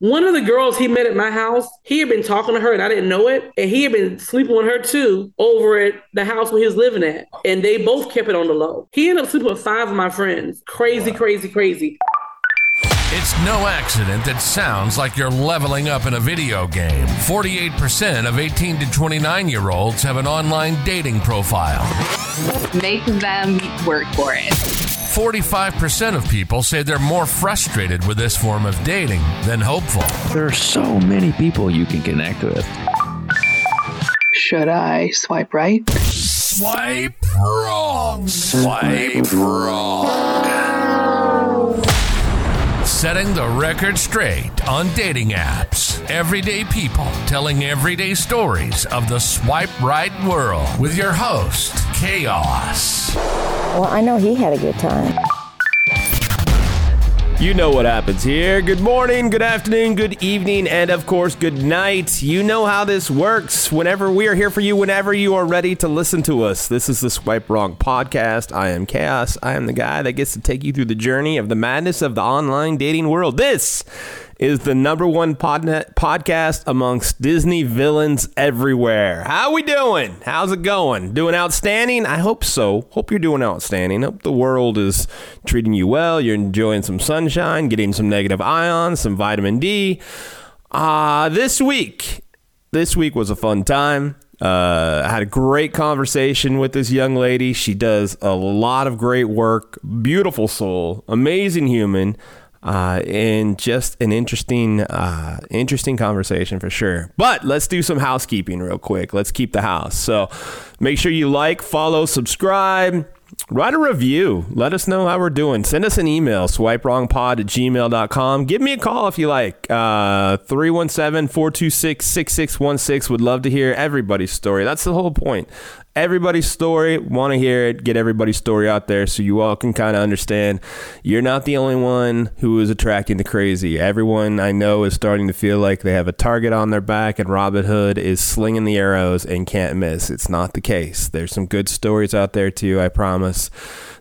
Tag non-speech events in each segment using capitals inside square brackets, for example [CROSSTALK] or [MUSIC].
One of the girls he met at my house, he had been talking to her and I didn't know it. And he had been sleeping with her too over at the house where he was living at. And they both kept it on the low. He ended up sleeping with five of my friends. Crazy, wow. crazy, crazy. It's no accident that sounds like you're leveling up in a video game. 48% of 18 to 29 year olds have an online dating profile. Make them work for it. 45% of people say they're more frustrated with this form of dating than hopeful. There are so many people you can connect with. Should I swipe right? Swipe wrong. Swipe wrong setting the record straight on dating apps. Everyday people telling everyday stories of the swipe right world with your host, Chaos. Well, I know he had a good time. You know what happens here. Good morning, good afternoon, good evening, and of course, good night. You know how this works. Whenever we are here for you, whenever you are ready to listen to us. This is the Swipe Wrong podcast. I am Chaos. I am the guy that gets to take you through the journey of the madness of the online dating world. This is the number one podcast amongst Disney villains everywhere. How we doing? How's it going? Doing outstanding? I hope so. Hope you're doing outstanding. Hope the world is treating you well. You're enjoying some sunshine, getting some negative ions, some vitamin D. Uh, this week, this week was a fun time. Uh, I had a great conversation with this young lady. She does a lot of great work. Beautiful soul, amazing human uh, and just an interesting, uh, interesting conversation for sure. But let's do some housekeeping real quick. Let's keep the house. So make sure you like, follow, subscribe. Write a review. Let us know how we're doing. Send us an email, swipewrongpod at gmail.com. Give me a call if you like. Uh, 317 426 6616. Would love to hear everybody's story. That's the whole point everybody's story. Want to hear it, get everybody's story out there so you all can kind of understand you're not the only one who is attracting the crazy. Everyone I know is starting to feel like they have a target on their back and Robin Hood is slinging the arrows and can't miss. It's not the case. There's some good stories out there too, I promise.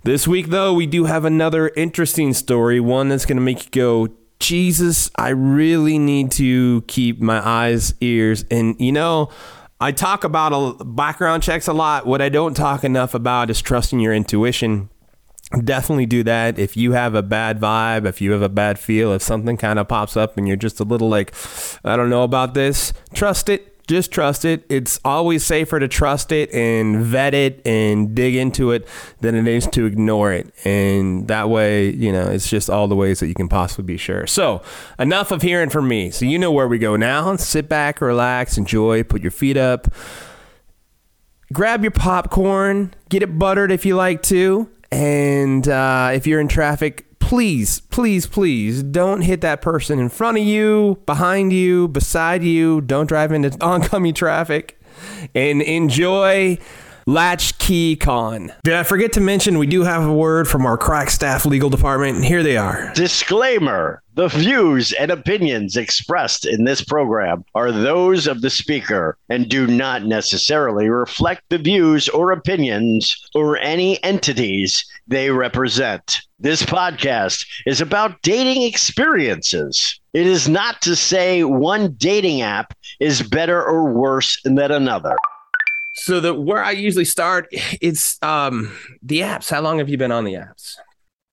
This week, though, we do have another interesting story, one that's going to make you go, Jesus, I really need to keep my eyes, ears, and you know, I talk about a, background checks a lot. What I don't talk enough about is trusting your intuition. Definitely do that. If you have a bad vibe, if you have a bad feel, if something kind of pops up and you're just a little like, I don't know about this, trust it just trust it. It's always safer to trust it and vet it and dig into it than it is to ignore it. And that way, you know, it's just all the ways that you can possibly be sure. So, enough of hearing from me. So, you know where we go now. Sit back, relax, enjoy, put your feet up, grab your popcorn, get it buttered if you like to. And uh, if you're in traffic, please, please, please don't hit that person in front of you, behind you, beside you. Don't drive into [LAUGHS] oncoming traffic and enjoy Latchkey Con. Did I forget to mention we do have a word from our crack staff legal department? Here they are. Disclaimer the views and opinions expressed in this program are those of the speaker and do not necessarily reflect the views or opinions or any entities they represent. This podcast is about dating experiences. It is not to say one dating app is better or worse than another. So the where I usually start, it's um the apps. How long have you been on the apps?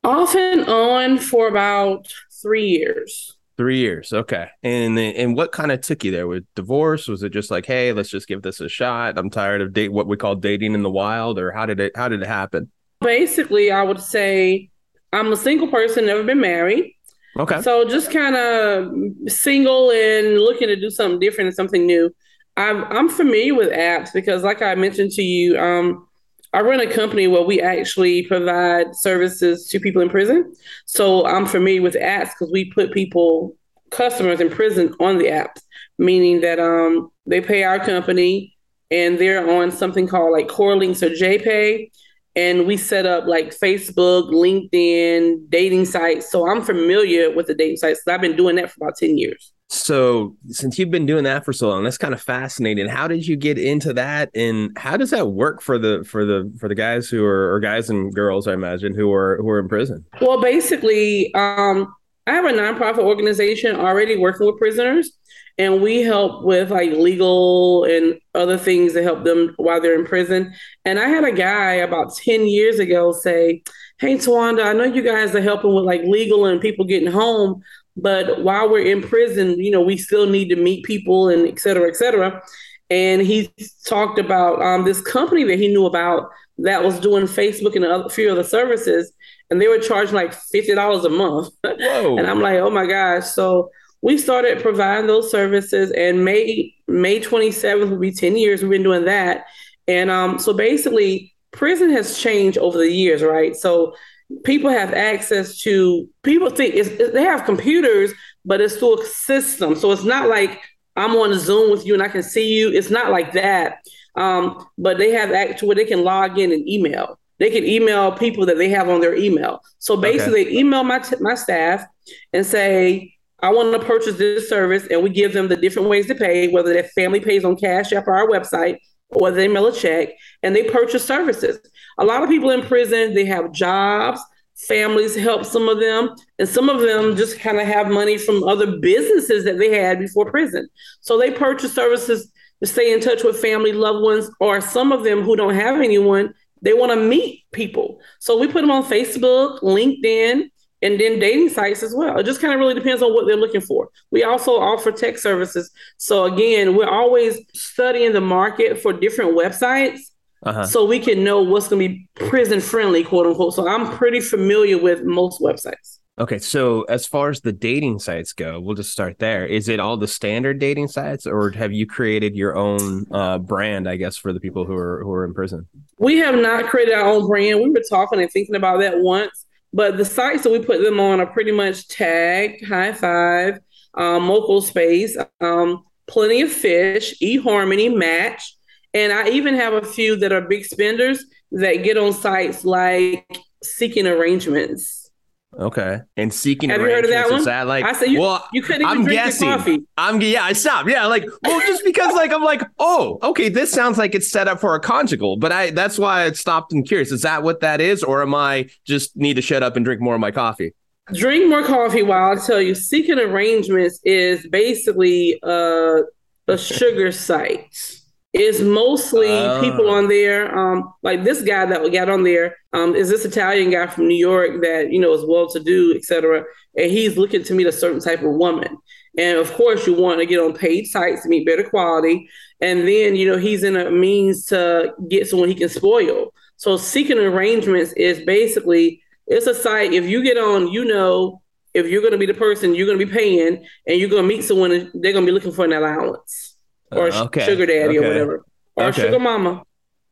Off and on for about three years. Three years, okay. And and what kind of took you there? With divorce? Was it just like, hey, let's just give this a shot? I'm tired of date what we call dating in the wild, or how did it how did it happen? Basically, I would say I'm a single person, never been married. Okay. So just kind of single and looking to do something different and something new. I'm I'm familiar with apps because, like I mentioned to you, um, I run a company where we actually provide services to people in prison. So I'm familiar with apps because we put people, customers in prison on the apps, meaning that um, they pay our company and they're on something called like CorrLinks or JPay. And we set up like Facebook, LinkedIn, dating sites. So I'm familiar with the dating sites. I've been doing that for about 10 years. So, since you've been doing that for so long, that's kind of fascinating. How did you get into that, and how does that work for the for the for the guys who are or guys and girls, I imagine, who are who are in prison? Well, basically, um, I have a nonprofit organization already working with prisoners, and we help with like legal and other things to help them while they're in prison. And I had a guy about 10 years ago say, Hey, Tawanda, I know you guys are helping with like legal and people getting home, but while we're in prison, you know, we still need to meet people and et cetera, et cetera. And he talked about um, this company that he knew about that was doing Facebook and a few other services, and they were charging like fifty dollars a month. [LAUGHS] and I'm like, oh my gosh! So we started providing those services, and May May 27th will be 10 years. We've been doing that, and um, so basically, prison has changed over the years, right? So people have access to people think it's, they have computers, but it's through a system. So it's not like I'm on a Zoom with you and I can see you. It's not like that. Um, but they have access where they can log in and email. They can email people that they have on their email. So basically, okay. email my t- my staff and say, "I want to purchase this service," and we give them the different ways to pay, whether their family pays on Cash App or our website, or they mail a check, and they purchase services. A lot of people in prison they have jobs families help some of them and some of them just kind of have money from other businesses that they had before prison. So they purchase services to stay in touch with family loved ones or some of them who don't have anyone they want to meet people. So we put them on facebook linkedin and then dating sites as well. It just kind of really depends on what they're looking for. We also offer tech services. So again we're always studying the market for different websites uh-huh. so we can know what's going to be prison friendly, quote unquote. So I'm pretty familiar with most websites. Okay, so as far as the dating sites go, we'll just start there. Is it all the standard dating sites, or have you created your own uh, brand? I guess for the people who are who are in prison. We have not created our own brand. We were talking and thinking about that once, but the sites that we put them on are pretty much Tag, Hi5, um, MocoSpace, um, Plenty of Fish, eHarmony, Match, and I even have a few that are big spenders that get on sites like seeking arrangements. Okay. And seeking Have you heard of that one? That like I said you, well, you couldn't even I'm drink guessing. coffee. I'm yeah, I stopped. Yeah, like well, just because like I'm like, oh, okay, this sounds like it's set up for a conjugal, but I that's why I stopped and curious. Is that what that is, or am I just need to shut up and drink more of my coffee? Drink more coffee while I tell you, seeking arrangements is basically uh, a sugar site is mostly people on there. Um, like this guy that we got on there um, is this Italian guy from New York that you know is well to do, etc. And he's looking to meet a certain type of woman. And of course, you want to get on paid sites to meet better quality. And then you know he's in a means to get someone he can spoil. So seeking arrangements is basically it's a site. If you get on, you know, if you're going to be the person you're going to be paying, and you're going to meet someone, they're going to be looking for an allowance or uh, okay. sugar daddy okay. or whatever, or okay. sugar mama.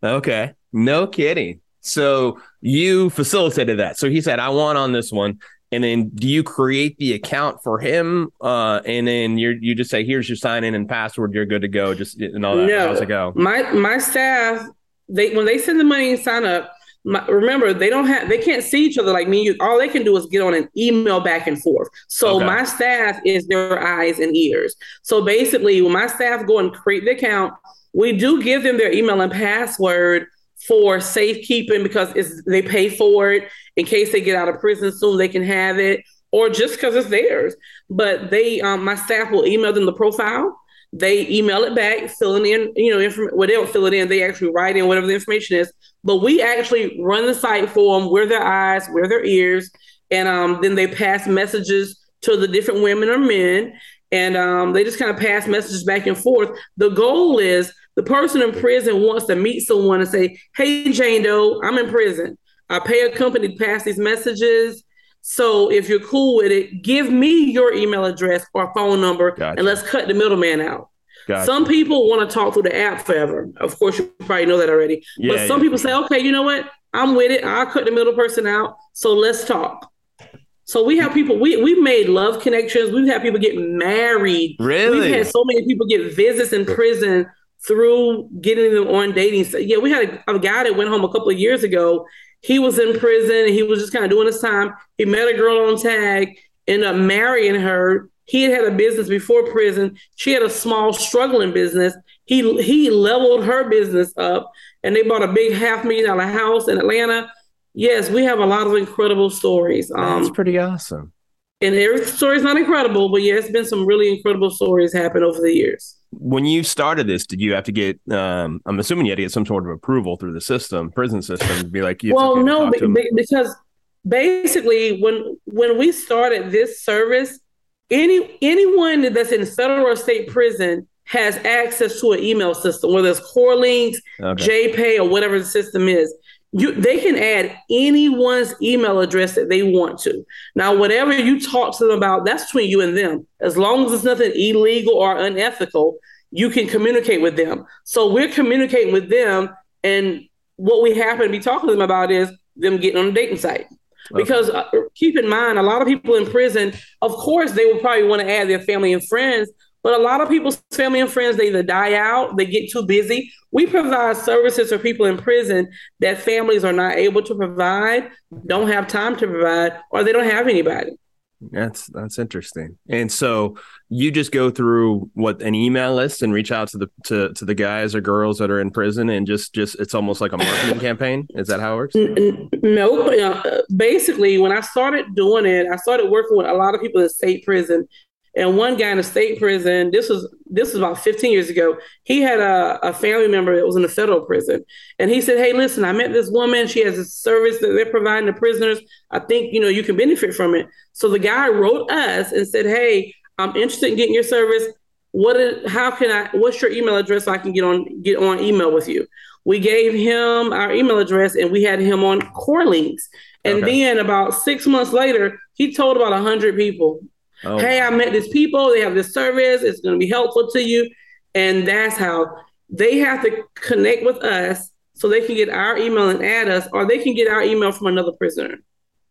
Okay, no kidding. So you facilitated that. So he said, "I want on this one." And then do you create the account for him? Uh, and then you you just say, "Here's your sign in and password. You're good to go." Just and all that. No, How's it go? My my staff, they when they send the money and sign up, my, remember they don't have they can't see each other like me you. All they can do is get on an email back and forth. So okay. my staff is their eyes and ears. So basically when my staff go and create the account we do give them their email and password for safekeeping because it's they pay for it in case they get out of prison soon they can have it or just because it's theirs. But they um, my staff will email them the profile they email it back, filling in, you know, inform- well, they don't fill it in. They actually write in whatever the information is. But we actually run the site for them. We're their eyes, we're their ears, and um, then they pass messages to the different women or men, and um, they just kind of pass messages back and forth. The goal is the person in prison wants to meet someone and say, "Hey, Jane Doe, I'm in prison. I pay a company to pass these messages." So if you're cool with it, give me your email address or phone number gotcha. and let's cut the middleman out. Gotcha. Some people want to talk through the app forever. Of course, you probably know that already. Yeah, but some yeah, people say, okay, you know what? I'm with it. I'll cut the middle person out. So let's talk. So we have people, we, we've made love connections. We've had people get married. Really? We've had so many people get visits in prison through getting them on dating. So, yeah, we had a, a guy that went home a couple of years ago he was in prison and he was just kind of doing his time. He met a girl on tag, ended up marrying her. He had had a business before prison. She had a small struggling business. He he leveled her business up and they bought a big half million dollar house in Atlanta. Yes, we have a lot of incredible stories. Um, That's pretty awesome. And every story is not incredible, but yeah, it's been some really incredible stories happen over the years. When you started this, did you have to get? Um, I'm assuming you had to get some sort of approval through the system, prison system, to be like, well, no, because basically, when when we started this service, any anyone that's in federal or state prison has access to an email system, whether it's CorrLinks, okay. JPay, or whatever the system is. You, they can add anyone's email address that they want to. Now, whatever you talk to them about, that's between you and them. As long as it's nothing illegal or unethical, you can communicate with them. So we're communicating with them, and what we happen to be talking to them about is them getting on a dating site. Okay. Because uh, keep in mind, a lot of people in prison, of course, they will probably want to add their family and friends, but a lot of people's family and friends, they either die out, they get too busy. We provide services for people in prison that families are not able to provide, don't have time to provide, or they don't have anybody. That's that's interesting. And so you just go through what an email list and reach out to the to, to the guys or girls that are in prison and just just it's almost like a marketing campaign. Is that how it works? No, uh, basically when I started doing it, I started working with a lot of people in state prison and one guy in a state prison, this was this was about 15 years ago. He had a, a family member that was in a federal prison. And he said, Hey, listen, I met this woman. She has a service that they're providing to prisoners. I think, you know, you can benefit from it. So the guy wrote us and said, Hey, I'm interested in getting your service. What is, how can I what's your email address so I can get on get on email with you? We gave him our email address and we had him on CorrLinks. And okay. then about six months later, he told about hundred people Oh. Hey, I met these people. They have this service. It's going to be helpful to you. And that's how they have to connect with us so they can get our email and add us, or they can get our email from another prisoner.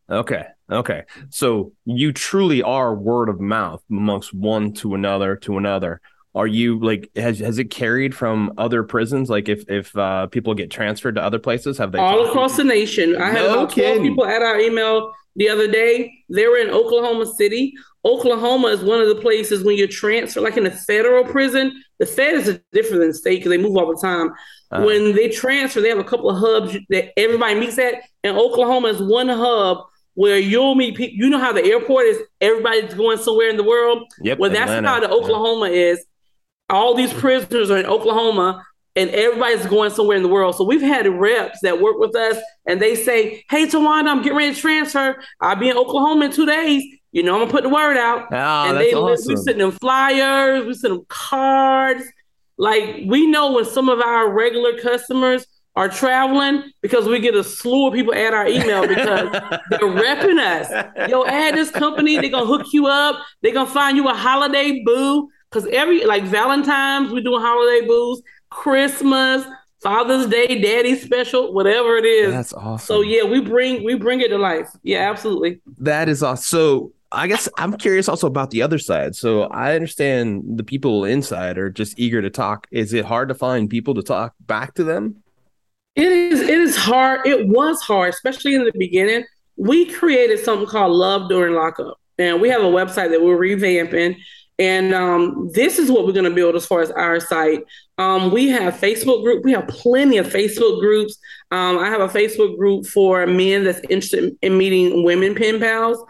Okay. Okay. So you truly are word of mouth amongst one to another to another. Are you like has has it carried from other prisons? Like if if uh, people get transferred to other places, have they all across the nation? I had about twelve people at our email the other day. They were in Oklahoma City. Oklahoma is one of the places when you're transferred, like in a federal prison, the Fed is different than state because they move all the time. Uh, when they transfer, they have a couple of hubs that everybody meets at, and Oklahoma is one hub where you'll meet people. You know how the airport is, everybody's going somewhere in the world. Yep, well, that's Atlanta. how the Oklahoma yeah. is. All these prisoners are in Oklahoma, and everybody's going somewhere in the world. So we've had reps that work with us, and they say, "Hey, Tawanda, I'm getting ready to transfer. I'll be in Oklahoma in two days." You know, I'm gonna put the word out. Oh, and they awesome. we send them flyers, we send them cards. Like we know when some of our regular customers are traveling because we get a slew of people at our email because [LAUGHS] they're repping us. Yo, add this company, they're gonna hook you up, they're gonna find you a holiday boo. Cause every like Valentine's, we doing holiday boos, Christmas, Father's Day, Daddy special, whatever it is. That's awesome. So yeah, we bring we bring it to life. Yeah, absolutely. That is awesome. So I guess I'm curious also about the other side. So I understand the people inside are just eager to talk. Is it hard to find people to talk back to them? It is. It is hard. It was hard, especially in the beginning. We created something called Love During Lockup, and we have a website that we're revamping. And um, this is what we're going to build as far as our site. Um, we have Facebook group. We have plenty of Facebook groups. Um, I have a Facebook group for men that's interested in meeting women pen pals.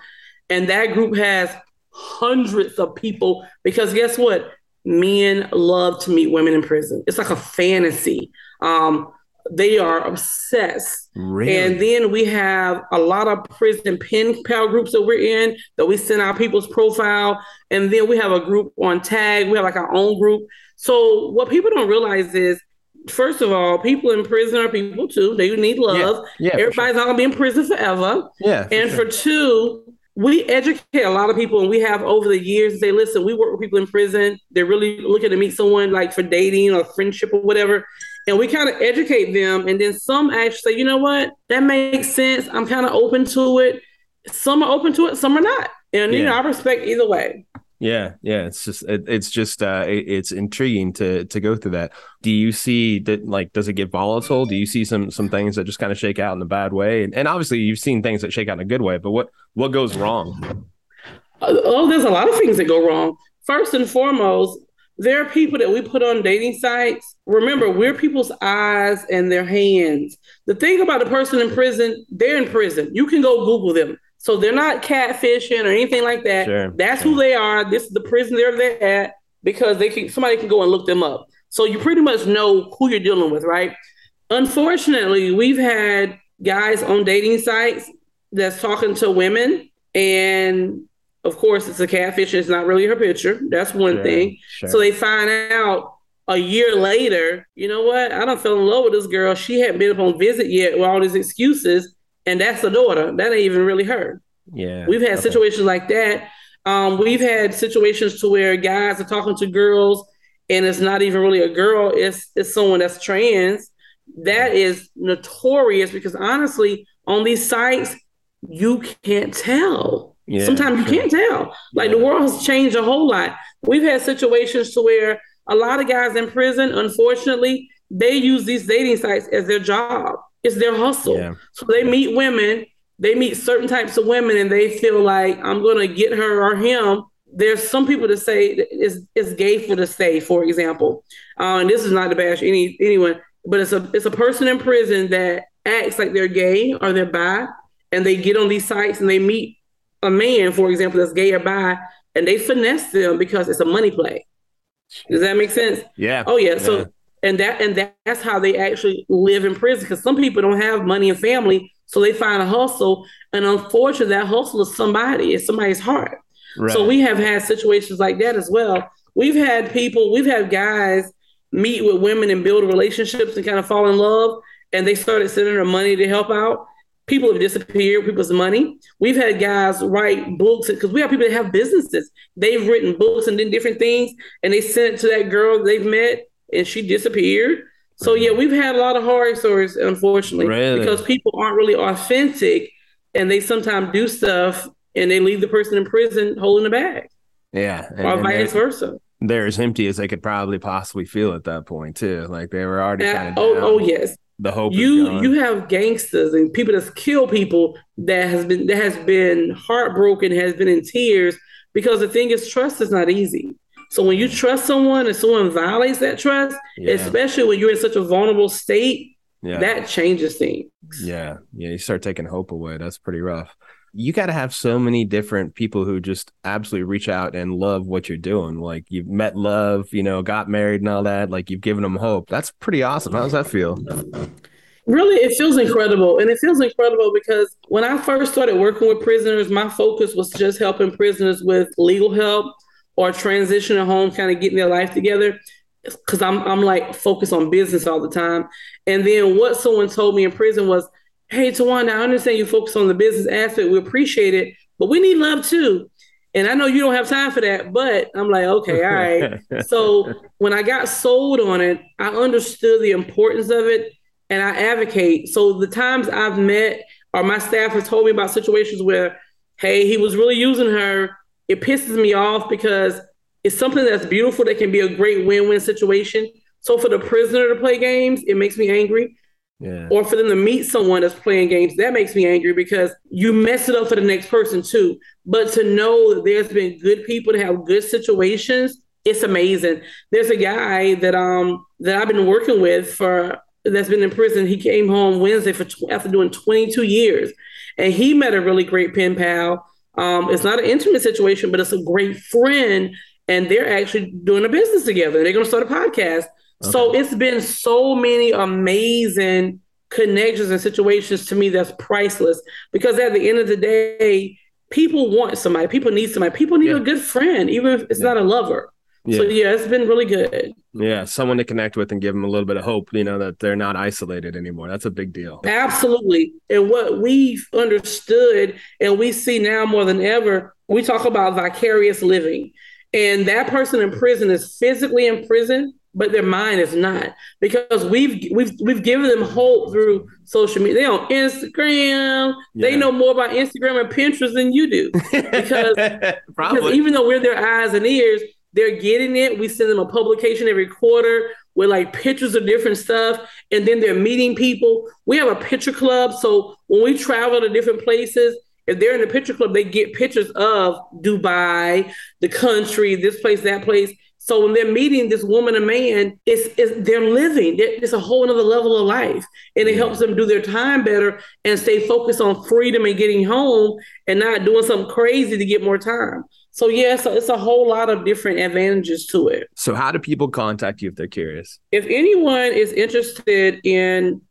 And that group has hundreds of people because guess what? Men love to meet women in prison. It's like a fantasy. Um, they are obsessed. Really? And then we have a lot of prison pen pal groups that we're in that we send our people's profile. And then we have a group on tag. We have like our own group. So what people don't realize is first of all, people in prison are people too. They need love. Yeah, yeah Everybody's sure. not gonna be in prison forever. Yeah. and for, sure. for two, we educate a lot of people and we have over the years say listen we work with people in prison they're really looking to meet someone like for dating or friendship or whatever and we kind of educate them and then some actually say you know what that makes sense i'm kind of open to it some are open to it some are not and yeah. you know i respect either way yeah, yeah, it's just it, it's just uh it, it's intriguing to to go through that. Do you see that like does it get volatile? Do you see some some things that just kind of shake out in a bad way? And, and obviously you've seen things that shake out in a good way, but what what goes wrong? Oh, there's a lot of things that go wrong. First and foremost, there are people that we put on dating sites. Remember, we're people's eyes and their hands. The thing about a person in prison, they're in prison. You can go Google them. So they're not catfishing or anything like that. Sure, That's who they are. This is the prison they're there at because they can somebody can go and look them up. So you pretty much know who you're dealing with, right? Unfortunately, we've had guys on dating sites that's talking to women, and of course, it's a catfish. It's not really her picture. That's one Sure, thing. sure. So they find out a year later, you know what? I don't fell in love with this girl. She hadn't been up on visit yet with all these excuses, and that's the daughter. That ain't even really her. Yeah. We've had Okay. situations like that. Um, we've had situations to where guys are talking to girls, and it's not even really a girl. It's it's someone that's trans. That is notorious because honestly, on these sites, you can't tell. Yeah, Sometimes you can't tell. Like the world has changed a whole lot. We've had situations to where a lot of guys in prison, unfortunately, they use these dating sites as their job. It's their hustle. Yeah. So they meet women, they meet certain types of women, and they feel like I'm gonna get her or him. There's some people that say it's it's gay for the stay, for example. Uh, and this is not to bash any anyone, but it's a it's a person in prison that acts like they're gay or they're bi, and they get on these sites and they meet a man, for example, that's gay or bi, and they finesse them because it's a money play. Does that make sense? Yeah. Oh yeah. So Yeah. and that and that's how they actually live in prison because some people don't have money and family, so they find a hustle, and unfortunately, that hustle is somebody. It's somebody's heart. So we have had situations like that as well. We've had people, we've had guys meet with women and build relationships and kind of fall in love, and they started sending them money to help out. People have disappeared, people's money. We've had guys write books because we have people that have businesses. They've written books and then different things, and they sent it to that girl they've met, and she disappeared. So yeah, we've had a lot of horror stories, unfortunately, Really? because people aren't really authentic, and they sometimes do stuff, and they leave the person in prison holding the bag, yeah. And- or and vice versa. they're as empty as they could probably possibly feel at that point too. Like they were already Uh, kind of oh, oh yes. The hope You you have gangsters and people that kill people that has been that has been heartbroken, has been in tears because the thing is trust is not easy. So when you trust someone and someone violates that trust, Yeah. especially when you're in such a vulnerable state, yeah. that changes things. Yeah, yeah, you start taking hope away. That's pretty rough. You got to have so many different people who just absolutely reach out and love what you're doing. Like you've met love, you know, got married and all that. Like you've given them hope. That's pretty awesome. How does that feel? Really, it feels incredible. And it feels incredible because when I first started working with prisoners, my focus was just helping prisoners with legal help or transitioning home, kind of getting their life together. Because I'm, I'm like focused on business all the time. And then what someone told me in prison was, Hey, Tawanda, I understand you focus on the business aspect. We appreciate it, but we need love too. And I know you don't have time for that, but I'm like, okay, all right. [LAUGHS] so when I got sold on it, I understood the importance of it and I advocate. So the times I've met or my staff has told me about situations where, hey, he was really using her, it pisses me off because it's something that's beautiful that can be a great win-win situation. So for the prisoner to play games, it makes me angry. Yeah. Or for them to meet someone that's playing games, that makes me angry because you mess it up for the next person too. But to know that there's been good people to have good situations, it's amazing. There's a guy that um that I've been working with for that's been in prison. He came home Wednesday for after doing 22 years, and he met a really great pen pal. Um, it's not an intimate situation, but it's a great friend, and they're actually doing a business together. They're going to start a podcast. So it's been so many amazing connections and situations to me that's priceless. Because at the end of the day, people want somebody, people need somebody, people need Yeah. a good friend, even if it's Yeah. not a lover. Yeah. So yeah, it's been really good. Yeah. Someone to connect with and give them a little bit of hope, you know, that they're not isolated anymore. That's a big deal. Absolutely. And what we've understood and we see now more than ever, we talk about vicarious living. And that person in prison is physically in prison, but their mind is not. Because we've we've we've given them hope through social media. They on Instagram. They know more about Instagram and Pinterest than you do. Because [LAUGHS] because even though we're their eyes and ears, they're getting it. We send them a publication every quarter with like pictures of different stuff, and then they're meeting people. We have a picture club, so when we travel to different places, if they're in the picture club, they get pictures of Dubai, the country, this place, that place. So when they're meeting this woman and man, it's, it's they're living. It's a whole other level of life, and it helps them do their time better and stay focused on freedom and getting home, and not doing something crazy to get more time. So yeah, so it's a whole lot of different advantages to it. So how do people contact you if they're curious? If anyone is interested in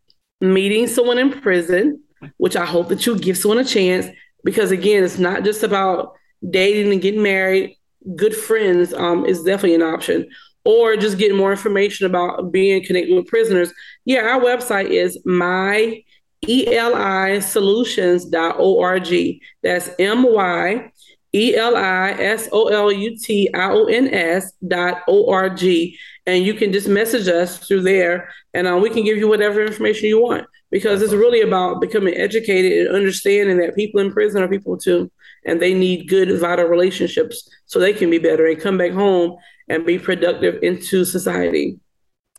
meeting someone in prison, which I hope that you give someone a chance, because again, it's not just about dating and getting married. Good friends um, is definitely an option. Or just getting more information about being connected with prisoners. Yeah, our website is my elisolutions.org. That's M Y E L I S O L U T I O N S dot O R G. And you can just message us through there and uh, we can give you whatever information you want because it's really about becoming educated and understanding that people in prison are people too. And they need good, vital relationships so they can be better and come back home and be productive into society.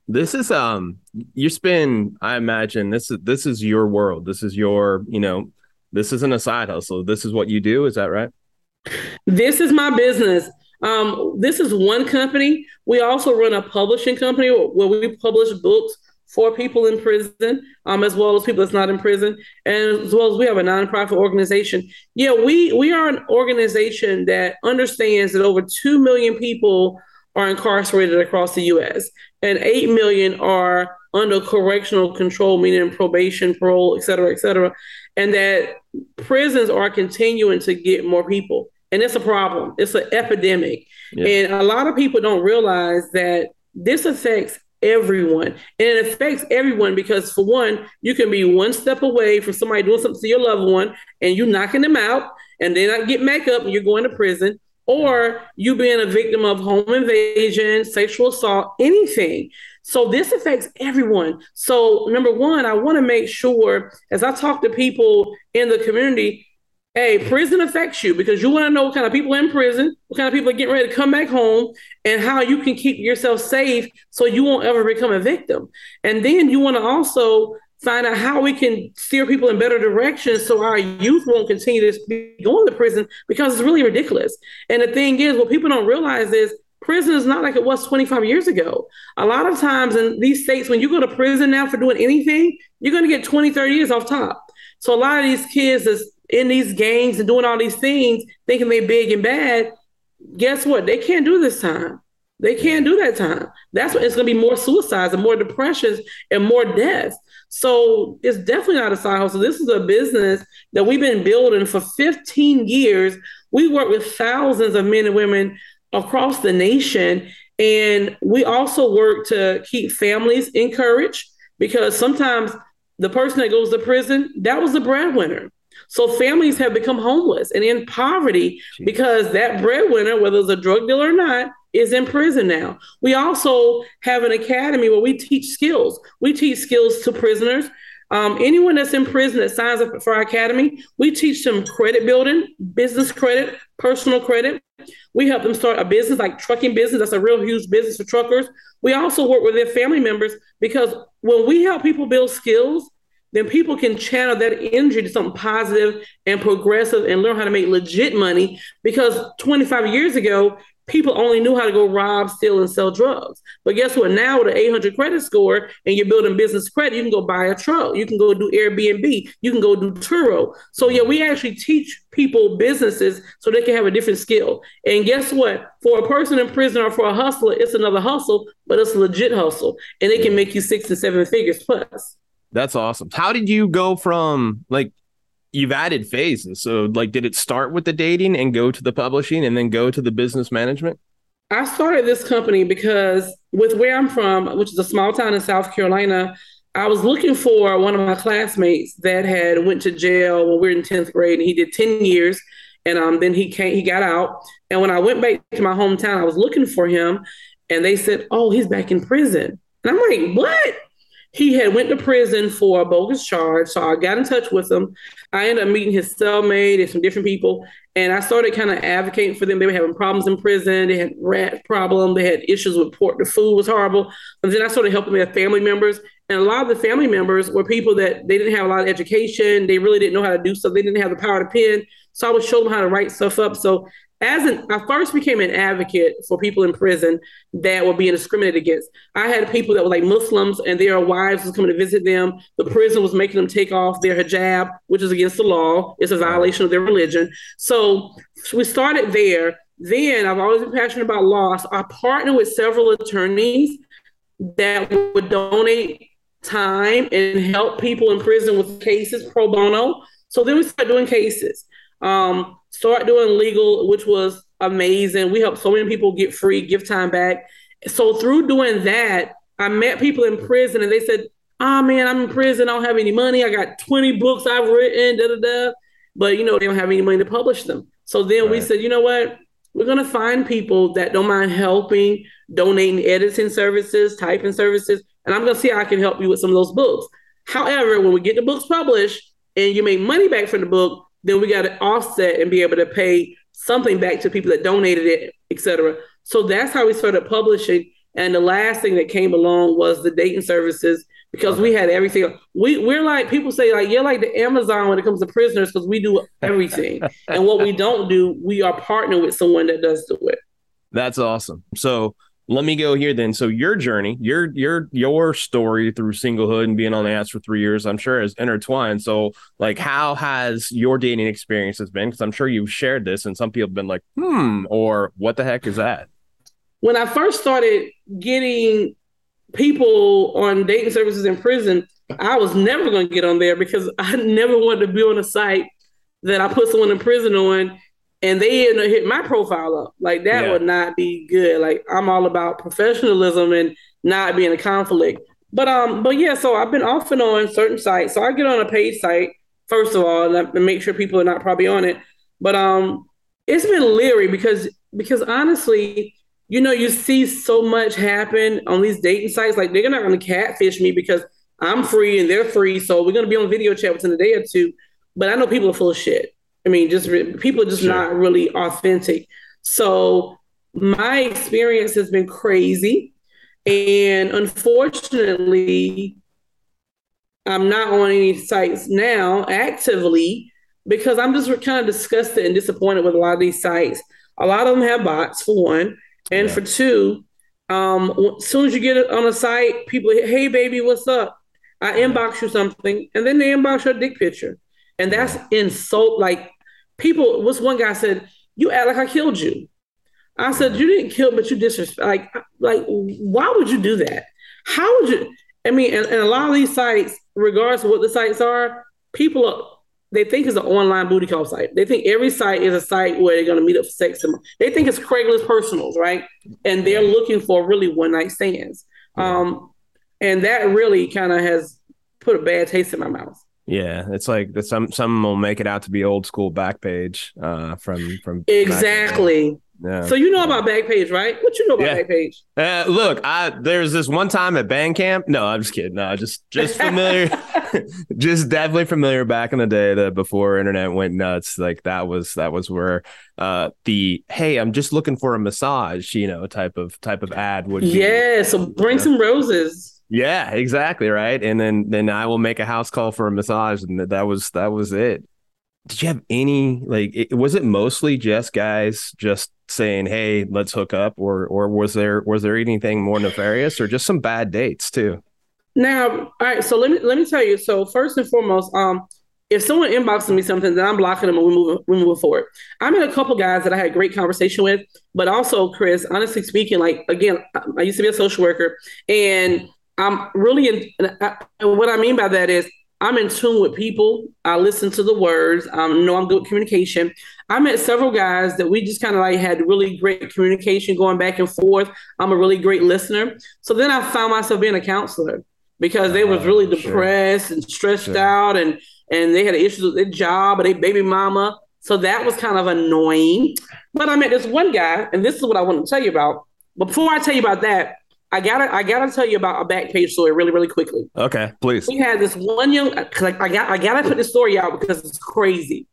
This is um you spend I imagine this is this is your world. This is your, you know, this isn't a side hustle. This is what you do, is that right? This is my business. Um, this is one company. We also run a publishing company where we publish books for people in prison, um, as well as people that's not in prison, and as well as we have a nonprofit organization. Yeah, we we are an organization that understands that over two million people are incarcerated across the U.S. and eight million are under correctional control, meaning probation, parole, et cetera, et cetera, and that prisons are continuing to get more people and it's a problem. It's an epidemic, yeah. and a lot of people don't realize that this affects everyone, and it affects everyone because, for one, you can be one step away from somebody doing something to your loved one, and you knocking them out, and they not get back up, and you're going to prison, or you being a victim of home invasion, sexual assault, anything. So this affects everyone. So number one, I want to make sure as I talk to people in the community Hey, prison affects you because you want to know what kind of people in prison, what kind of people are getting ready to come back home, and how you can keep yourself safe so you won't ever become a victim. And then you want to also find out how we can steer people in better directions so our youth won't continue to be going to prison because it's really ridiculous. And the thing is, what people don't realize is prison is not like it was 25 years ago. A lot of times in these states, when you go to prison now for doing anything, you're going to get 20, 30 years off top. So a lot of these kids is in these gangs and doing all these things, thinking they're big and bad, guess what? They can't do this time. They can't do that time. That's what it's going to be more suicides and more depressions and more deaths. So it's definitely not a side hustle. This is a business that we've been building for 15 years. We work with thousands of men and women across the nation. And we also work to keep families encouraged because sometimes the person that goes to prison, that was the breadwinner. So families have become homeless and in poverty Jeez. because that breadwinner, whether it's a drug dealer or not, is in prison now. We also have an academy where we teach skills. We teach skills to prisoners. Um, anyone that's in prison that signs up for our academy, we teach them credit building, business credit, personal credit. We help them start a business like trucking business. That's a real huge business for truckers. We also work with their family members because when we help people build skills, then people can channel that energy to something positive and progressive and learn how to make legit money. Because 25 years ago, people only knew how to go rob, steal, and sell drugs. But guess what? Now with an 800 credit score and you're building business credit, you can go buy a truck. You can go do Airbnb. You can go do Turo. So yeah, we actually teach people businesses so they can have a different skill. And guess what? For a person in prison or for a hustler, it's another hustle, but it's a legit hustle, and it can make you six to seven figures plus. That's awesome. How did you go from like you've added phases? So like did it start with the dating and go to the publishing and then go to the business management? I started this company because with where I'm from, which is a small town in South Carolina, I was looking for one of my classmates that had went to jail when we were in 10th grade and he did 10 years and um, then he came he got out and when I went back to my hometown I was looking for him and they said, "Oh, he's back in prison." And I'm like, "What?" He had went to prison for a bogus charge. So I got in touch with him. I ended up meeting his cellmate and some different people. And I started kind of advocating for them. They were having problems in prison. They had rat problem. They had issues with port. The food was horrible. And then I started helping their family members. And a lot of the family members were people that they didn't have a lot of education. They really didn't know how to do stuff. They didn't have the power to pen. So I would show them how to write stuff up. So as an I first became an advocate for people in prison that were being discriminated against. I had people that were like Muslims and their wives was coming to visit them. The prison was making them take off their hijab, which is against the law. It's a violation of their religion. So we started there. Then I've always been passionate about loss. I partnered with several attorneys that would donate time and help people in prison with cases pro bono. So then we started doing cases. Um, start doing legal, which was amazing. We helped so many people get free, give time back. So through doing that, I met people in prison and they said, Oh man, I'm in prison. I don't have any money. I got 20 books I've written, da da da. But you know, they don't have any money to publish them. So then right. we said, you know what? We're gonna find people that don't mind helping, donating editing services, typing services, and I'm gonna see how I can help you with some of those books. However, when we get the books published and you make money back from the book, then we got to offset and be able to pay something back to people that donated it, etc. So that's how we started publishing. And the last thing that came along was the dating services because we had everything. We we're like people say like you're like the Amazon when it comes to prisoners because we do everything. [LAUGHS] and what we don't do, we are partnered with someone that does do it. That's awesome. So let me go here then. So your journey, your your your story through singlehood and being on the ass for three years, I'm sure is intertwined. So like, how has your dating experiences been? Because I'm sure you've shared this, and some people have been like, hmm, or what the heck is that? When I first started getting people on dating services in prison, I was never going to get on there because I [LAUGHS] never wanted to be on a site that I put someone in prison on and they hit my profile up. Like that yeah. would not be good. Like I'm all about professionalism and not being a conflict. But um, but yeah, so I've been off and on certain sites. So I get on a paid site first of all and make sure people are not probably on it. But um, it's been leery because because honestly, you know, you see so much happen on these dating sites. Like they're not going to catfish me because I'm free and they're free. So we're going to be on video chat within a day or two. But I know people are full of shit. I mean, just people are just sure. not really authentic. So my experience has been crazy. And unfortunately, I'm not on any sites now actively because I'm just kind of disgusted and disappointed with a lot of these sites. A lot of them have bots, for one. And yeah. for two, um, as soon as you get on a site, people, hey, baby, what's up? I inbox you something, and then they inbox your dick picture. And that's insult. Like, people, what's one guy said, you act like I killed you. I said, you didn't kill, but you disrespect. Like, like, why would you do that? How would you? I mean, and, and a lot of these sites, regardless of what the sites are, people are, they think it's an online booty call site. They think every site is a site where they're going to meet up for sex. They think it's Craigslist personals, right? And they're looking for really one night stands. Um, and that really kind of has put a bad taste in my mouth. Yeah, it's like some some will make it out to be old school Backpage uh, from from exactly. Yeah. So you know about Backpage, right? What you know about yeah. Backpage? Uh, look, I there's this one time at Bandcamp. No, I'm just kidding. No, just just familiar, [LAUGHS] [LAUGHS] just definitely familiar back in the day that before internet went nuts. Like that was that was where uh the hey, I'm just looking for a massage, you know, type of type of ad would. Be, yeah, so bring you know? some roses. Yeah, exactly right. And then then I will make a house call for a massage, and that was that was it. Did you have any like? It, was it mostly just guys just saying, "Hey, let's hook up," or or was there was there anything more nefarious, or just some bad dates too? Now, all right. So let me let me tell you. So first and foremost, um, if someone inboxes me something, then I'm blocking them and we move we move forward. I met a couple guys that I had great conversation with, but also Chris, honestly speaking, like again, I used to be a social worker, and I'm really in, and what I mean by that is I'm in tune with people. I listen to the words. I know I'm good communication. I met several guys that we just kind of like had really great communication going back and forth. I'm a really great listener. So then I found myself being a counselor because they was oh, really depressed sure. and stressed sure. out and and they had issues with their job or their baby mama. So that was kind of annoying. But I met this one guy, and this is what I want to tell you about. But before I tell you about that, I gotta I gotta tell you about a Backpage story really really quickly. Okay, please. We had this one young like I got I gotta put this story out because it's crazy.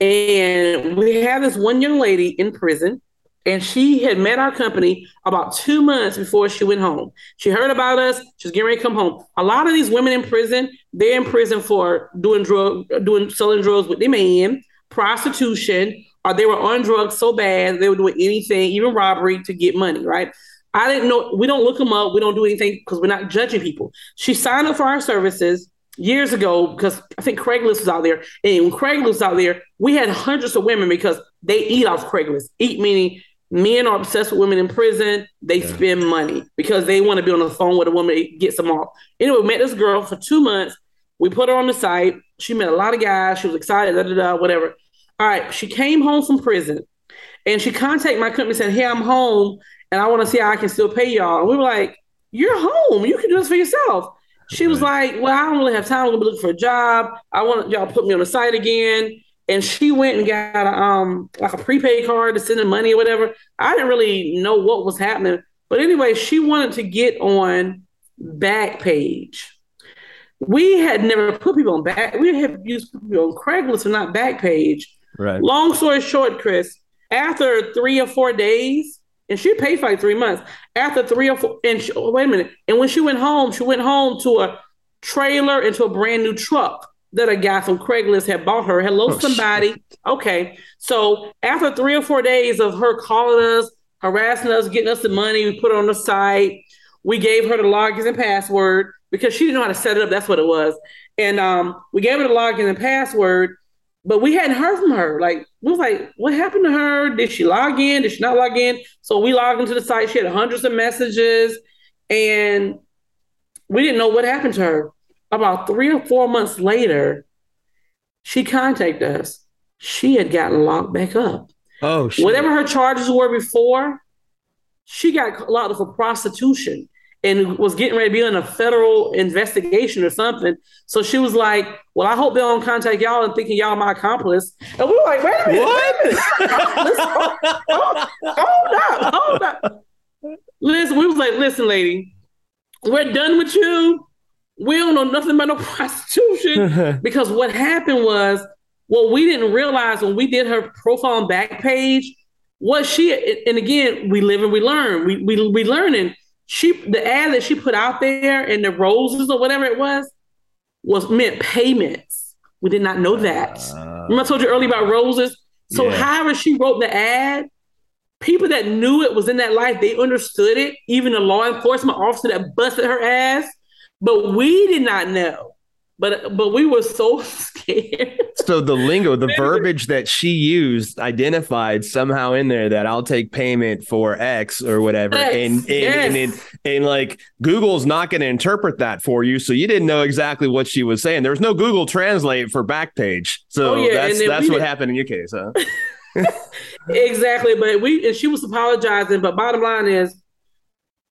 And we had this one young lady in prison, and she had met our company about two months before she went home. She heard about us. She was getting ready to come home. A lot of these women in prison, they're in prison for doing drug, doing selling drugs with their man, prostitution, or they were on drugs so bad they were doing anything, even robbery, to get money, right? I didn't know. We don't look them up. We don't do anything because we're not judging people. She signed up for our services years ago because I think Craigslist was out there. And when Craigslist was out there, we had hundreds of women because they eat off Craigslist. Eat meaning men are obsessed with women in prison. They yeah. spend money because they want to be on the phone with a woman that gets them off. Anyway, we met this girl for two months. We put her on the site. She met a lot of guys. She was excited, da, da, da, whatever. All right. She came home from prison and she contacted my company and said, Hey, I'm home and I want to see how I can still pay y'all. And we were like, You're home. You can do this for yourself. She was like, Well, I don't really have time. I'm gonna be looking for a job. I want y'all to put me on the site again. And she went and got a, um like a prepaid card to send the money or whatever. I didn't really know what was happening. But anyway, she wanted to get on Backpage. We had never put people on back. We had used people on Craigslist and not Backpage. Right. Long story short, Chris, after three or four days, and she paid for like three months. After three or four, and she, oh, wait a minute. And when she went home, she went home to a trailer into a brand new truck that a guy from Craigslist had bought her. Hello, oh, somebody. Shit. Okay. So after three or four days of her calling us, harassing us, getting us the money, we put on the site. We gave her the logins and password because she didn't know how to set it up. That's what it was. And um, we gave her the login and password, but we hadn't heard from her. Like, we was like, what happened to her? Did she log in? Did she not log in? So we logged into the site. She had hundreds of messages and we didn't know what happened to her. About three or four months later, she contacted us. She had gotten locked back up. Oh, shit. whatever her charges were before, she got locked up for prostitution and was getting ready to be in a federal investigation or something. So she was like, Well, I hope they don't contact y'all and thinking y'all my accomplice. And we were like, Wait a minute, what? wait a minute. hold, hold, hold up, hold up. Listen, we was like, Listen, lady, we're done with you. We don't know nothing about no [LAUGHS] prostitution. [LAUGHS] because what happened was, what we didn't realize when we did her profile and Backpage, what she and again, we live and we learn. We we we learning she the ad that she put out there and the roses or whatever it was was meant payments. We did not know that. Uh, Remember I told you earlier about roses? So yeah. however she wrote the ad, people that knew it was in that life, they understood it. Even the law enforcement officer that busted her ass, but we did not know but but we were so [LAUGHS] scared. So the lingo, the verbiage that she used, identified somehow in there that I'll take payment for X or whatever, X, and and, yes. and, and, and like Google's not going to interpret that for you, so you didn't know exactly what she was saying. There was no Google Translate for Backpage, so oh, yeah. that's that's what happened in your case, huh? [LAUGHS] exactly, but we and she was apologizing, but bottom line is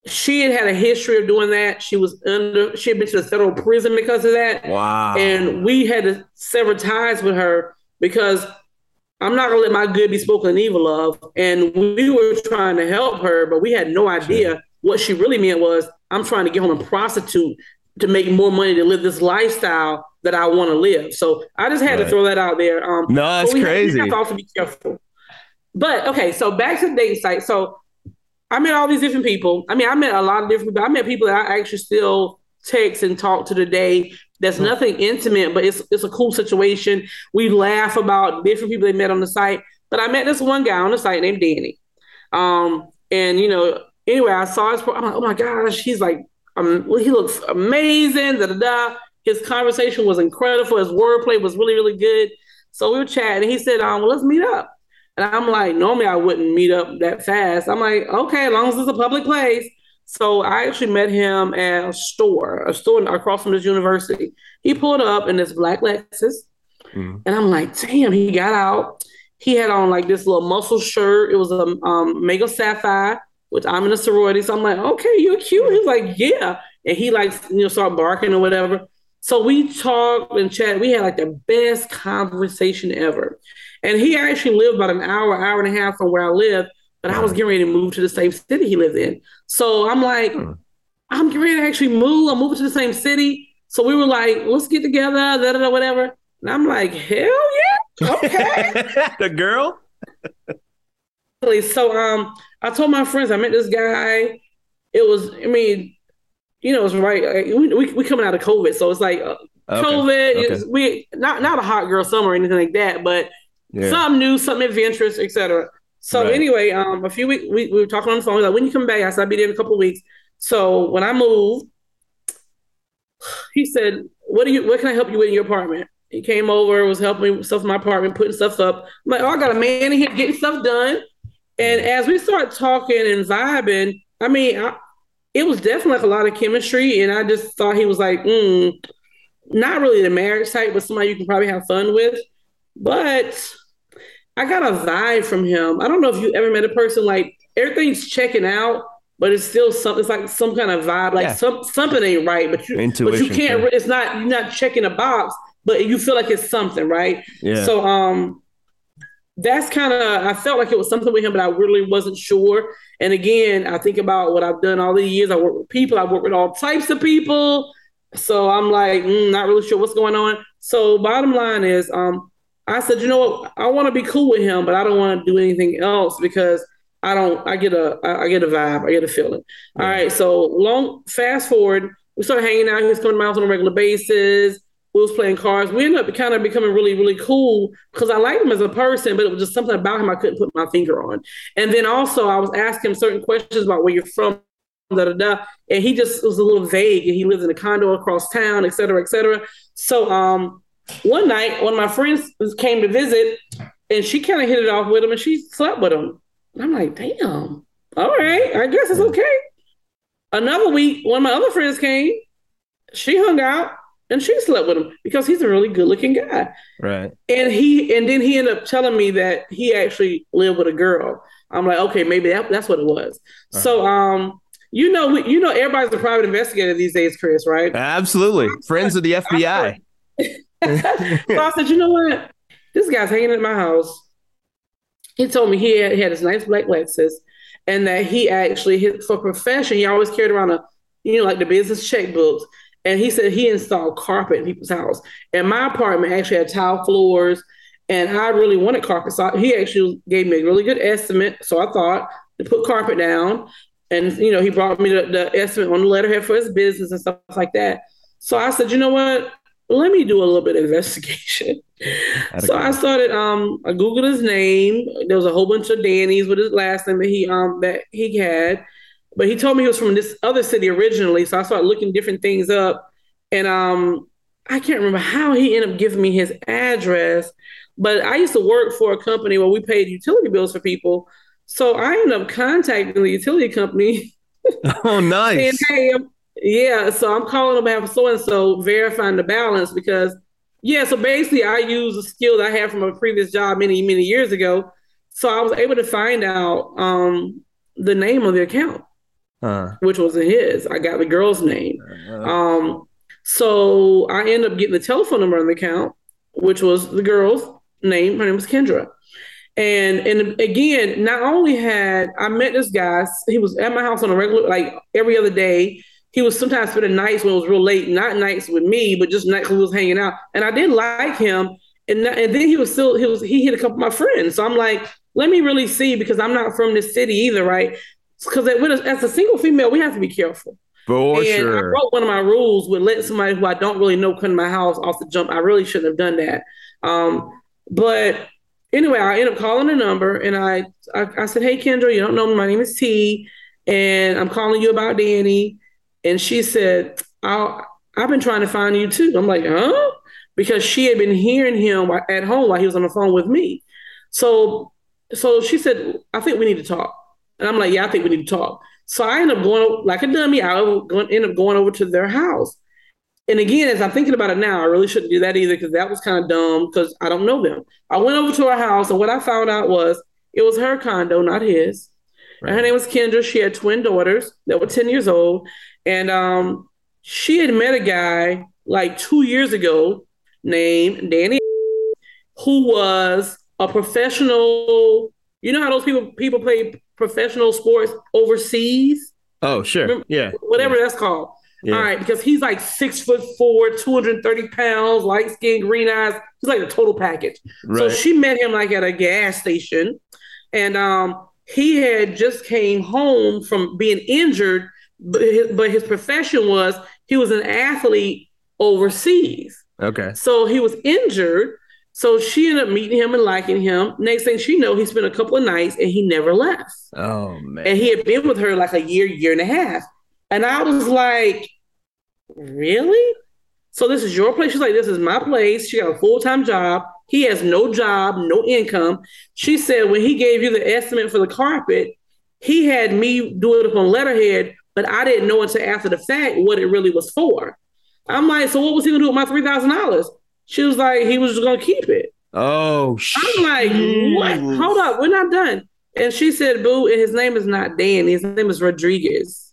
she had had a history of doing that. She was under, she had been to the federal prison because of that. Wow. And we had to sever ties with her because I'm not gonna let my good be spoken evil of. And we were trying to help her, but we had no idea sure. what she really meant was I'm trying to get home and prostitute to make more money to live this lifestyle that I want to live. So I just had right. to throw that out there. Um, no, that's crazy. You have, to also be careful. But okay, so back to the dating site. So I met all these different people. I mean, I met a lot of different people. I met people that I actually still text and talk to today. That's nothing intimate, but it's it's a cool situation. We laugh about different people they met on the site. But I met this one guy on the site named Danny. Um, and you know, anyway, I saw his. I'm like, oh my gosh, he's like, um, he looks amazing. Da da da. His conversation was incredible. His wordplay was really really good. So we were chatting. And he said, um, well, let's meet up. And I'm like, normally I wouldn't meet up that fast. I'm like, okay, as long as it's a public place. So I actually met him at a store, a store across from this university. He pulled up in this black Lexus. Mm. And I'm like, damn, he got out. He had on like this little muscle shirt. It was a um, Omega Psi Phi, which I'm in a sorority. So I'm like, okay, you're cute. He's like, yeah. And he like, you know, start barking or whatever. So we talked and chatted. We had like the best conversation ever. And he actually lived about an hour, hour and a half from where I live, but I was getting ready to move to the same city he lived in. So I'm like, hmm. I'm getting ready to actually move. I'm moving to the same city. So we were like, let's get together, da, da, da, whatever. And I'm like, hell yeah. Okay. [LAUGHS] the girl? so um I told my friends I met this guy. It was, I mean, you know, it's right. We, we, we coming out of COVID, so it's like uh, okay. COVID. Okay. we not not a hot girl summer or anything like that, but Yeah. something new, something adventurous, etc. So Right. anyway, um, a few weeks we, we were talking on the phone. He's like, when you come back, I said I'll be there in a couple of weeks. So when I moved, he said, "What do you? What can I help you with in your apartment?" He came over, was helping me with stuff in my apartment, putting stuff up. I'm like, "Oh, I got a man in here getting stuff done." And as we start talking and vibing, I mean, I, it was definitely like a lot of chemistry, and I just thought he was like, mm, not really the marriage type, but somebody you can probably have fun with. But I got a vibe from him. I don't know if you ever met a person like everything's checking out, but it's still something. It's like some kind of vibe, like Yeah. some something ain't right. But you, but you can't. yeah. It's not. You're not checking a box, but you feel like it's something, right? Yeah. So um, that's kind of. I felt like it was something with him, but I really wasn't sure. And again, I think about what I've done all these years. I work with people. I work with all types of people. So I'm like, mm, not really sure what's going on. So bottom line is, um, I said, you know what? I want to be cool with him, but I don't want to do anything else because I don't. I get a. I get a vibe. I get a feeling. All right. So long. Fast forward. We started hanging out. He was coming to my house on a regular basis. We was playing cards. We ended up kind of becoming really, really cool because I liked him as a person, but it was just something about him I couldn't put my finger on. And then also I was asking him certain questions about where you're from, da da da. And he just was a little vague. And he lives in a condo across town, et cetera, et cetera. So um, one night, one of my friends came to visit, and she kind of hit it off with him, and she slept with him. And I'm like, damn. All right, I guess it's okay. Another week, one of my other friends came. She hung out and she slept with him because he's a really good looking guy. Right. And he and then he ended up telling me that he actually lived with a girl. I'm like, okay, maybe that, that's what it was. So um, you know, you know, everybody's a private investigator these days, Chris, right? Absolutely. Friends of the [LAUGHS] FBI. [LAUGHS] so I said, you know what? This guy's hanging at my house. He told me he had, he had his nice black Lexus, and that he actually, his, for profession, he always carried around a, you know, like the business checkbooks. And he said he installed carpet in people's house. And my apartment actually had tile floors, and I really wanted carpet. So he actually gave me a really good estimate. So I thought to put carpet down, and you know, he brought me the, the estimate on the letterhead for his business and stuff like that. So I said, you know what? Let me do a little bit of [LAUGHS] investigation. so I started. Um, I googled his name. There was a whole bunch of Danny's with his last name that he um that he had, but he told me he was from this other city originally. So I started looking different things up, and um, I can't remember how he ended up giving me his address. But I used to work for a company where we paid utility bills for people. So I ended up contacting the utility company [LAUGHS] Oh, saying, nice. [LAUGHS] hey, I'm- yeah, so I'm calling on behalf of so and so, verifying the balance because, yeah, so basically I use a skill that I had from a previous job many, many years ago. So I was able to find out um, the name of the account, Uh, which wasn't his. I got the girl's name. Um, so I end up getting the telephone number on the account, which was the girl's name. Her name was Kendra. And and again, not only had I met this guy, he was at my house on a regular, like every other day. He was sometimes spending nights when it was real late, not nights with me, but just nights we was hanging out. And I did like him. And and then he was still he was he hit a couple of my friends. So I'm like, let me really see because I'm not from this city either, right? Because as a single female, we have to be careful. for and I broke one of my rules with letting somebody who I don't really know come to my house off the jump. I really shouldn't have done that. Um, but anyway, I ended up calling the number and I, I I said, Hey Kendra, you don't know me. My name is T, and I'm calling you about Danny. And she said, i I've been trying to find you too. I'm like, huh? Because she had been hearing him at home while he was on the phone with me. So so she said, I think we need to talk. And I'm like, yeah, I think we need to talk. So I end up going like a dummy. I end up going over to their house. And again, as I'm thinking about it now, I really shouldn't do that either because that was kind of dumb because I don't know them. I went over to her house, and what I found out was it was her condo, not his. And her name was Kendra. She had twin daughters that were 10 years old. And um, she had met a guy like two years ago named Danny, who was a professional. You know how those people people play professional sports overseas, Oh, sure. Remember- Yeah. whatever that's called. Yeah. All right, because he's like six foot four, 230 pounds, light skin, green eyes. He's like a total package. Right. So she met him like at a gas station, and um, he had just came home from being injured, but his, but his profession was he was an athlete overseas. Okay. So he was injured. So she ended up meeting him and liking him. Next thing she know, he spent a couple of nights and he never left. Oh man. And he had been with her like a year, year and a half. And I was like, really? So this is your place? She's like, this is my place. She got a full time job. He has no job, no income. She said when he gave you the estimate for the carpet, he had me do it up on letterhead, but I didn't know until after the fact what it really was for. I'm like, so what was he gonna do with my three thousand dollars? She was like, he was just gonna keep it. Oh, I'm like, what? Hold up, we're not done. And she said, Boo, and his name is not Dan, his name is Rodriguez.